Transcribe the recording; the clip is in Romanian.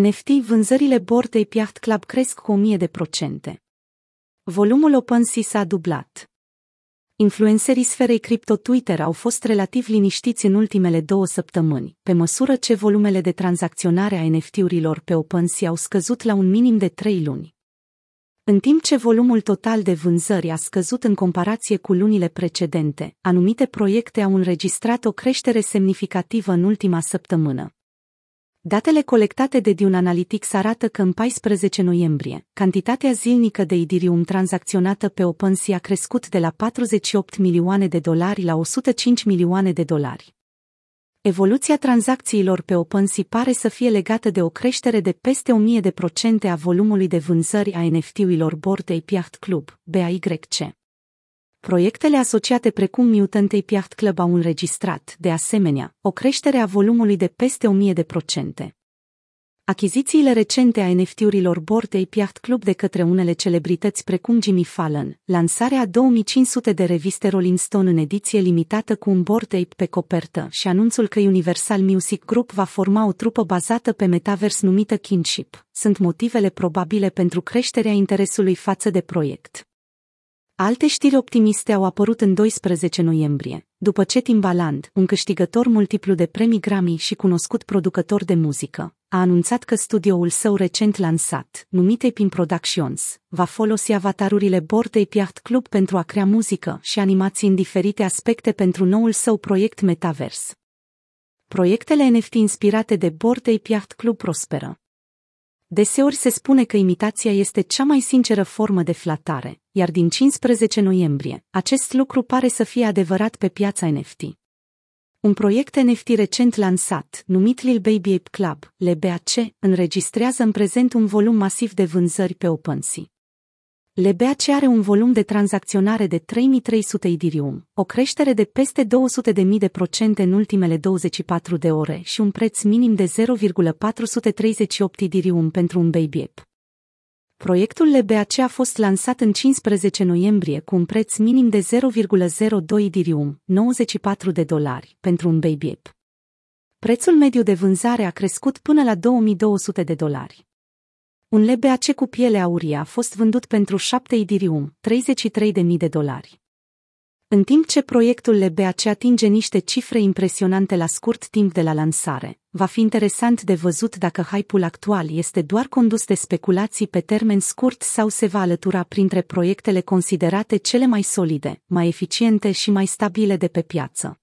NFT vânzările Bored Ape Yacht Club cresc cu 1000 de procente. Volumul OpenSea s-a dublat. Influencerii sferei cripto Twitter au fost relativ liniștiți în ultimele două săptămâni, pe măsură ce volumele de tranzacționare a NFT-urilor pe OpenSea au scăzut la un minim de trei luni. În timp ce volumul total de vânzări a scăzut în comparație cu lunile precedente, anumite proiecte au înregistrat o creștere semnificativă în ultima săptămână. Datele colectate de Dune Analytics arată că în 14 noiembrie, cantitatea zilnică de Idirium tranzacționată pe OpenSea a crescut de la 48 milioane de dolari la 105 milioane de dolari. Evoluția tranzacțiilor pe OpenSea pare să fie legată de o creștere de peste 1000 de procente a volumului de vânzări a NFT-urilor Bored Ape Yacht Club, BAYC. Proiectele asociate precum Mutant Ape Yacht Club au înregistrat, de asemenea, o creștere a volumului de peste 1000 de procente. Achizițiile recente a NFT-urilor Bored Ape Yacht Club de către unele celebrități precum Jimmy Fallon, lansarea a 2500 de reviste Rolling Stone în ediție limitată cu un Bored Ape pe copertă și anunțul că Universal Music Group va forma o trupă bazată pe metavers numită Kinship, sunt motivele probabile pentru creșterea interesului față de proiect. Alte știri optimiste au apărut în 12 noiembrie, după ce Timbaland, un câștigător multiplu de premii Grammy și cunoscut producător de muzică, a anunțat că studioul său recent lansat, numit Apin Productions, va folosi avatarurile Bored Ape Yacht Club pentru a crea muzică și animații în diferite aspecte pentru noul său proiect Metaverse. Proiectele NFT inspirate de Bored Ape Yacht Club prosperă. Deseori se spune că imitația este cea mai sinceră formă de flatare, iar din 15 noiembrie, acest lucru pare să fie adevărat pe piața NFT. Un proiect NFT recent lansat, numit Lil Baby Ape Club, LBAC, înregistrează în prezent un volum masiv de vânzări pe OpenSea. LBAC are un volum de tranzacționare de 3300 Idirium, o creștere de peste 200.000 de procente în ultimele 24 de ore și un preț minim de 0,438 Idirium pentru un baby app. Proiectul LBAC a fost lansat în 15 noiembrie cu un preț minim de 0,02 Idirium, 94 de dolari, pentru un baby app. Prețul mediu de vânzare a crescut până la 2200 de dolari. Un LBAC cu piele aurie a fost vândut pentru 7 idirium, 33.000 de dolari. În timp ce proiectul LBAC atinge niște cifre impresionante la scurt timp de la lansare, va fi interesant de văzut dacă hype-ul actual este doar condus de speculații pe termen scurt sau se va alătura printre proiectele considerate cele mai solide, mai eficiente și mai stabile de pe piață.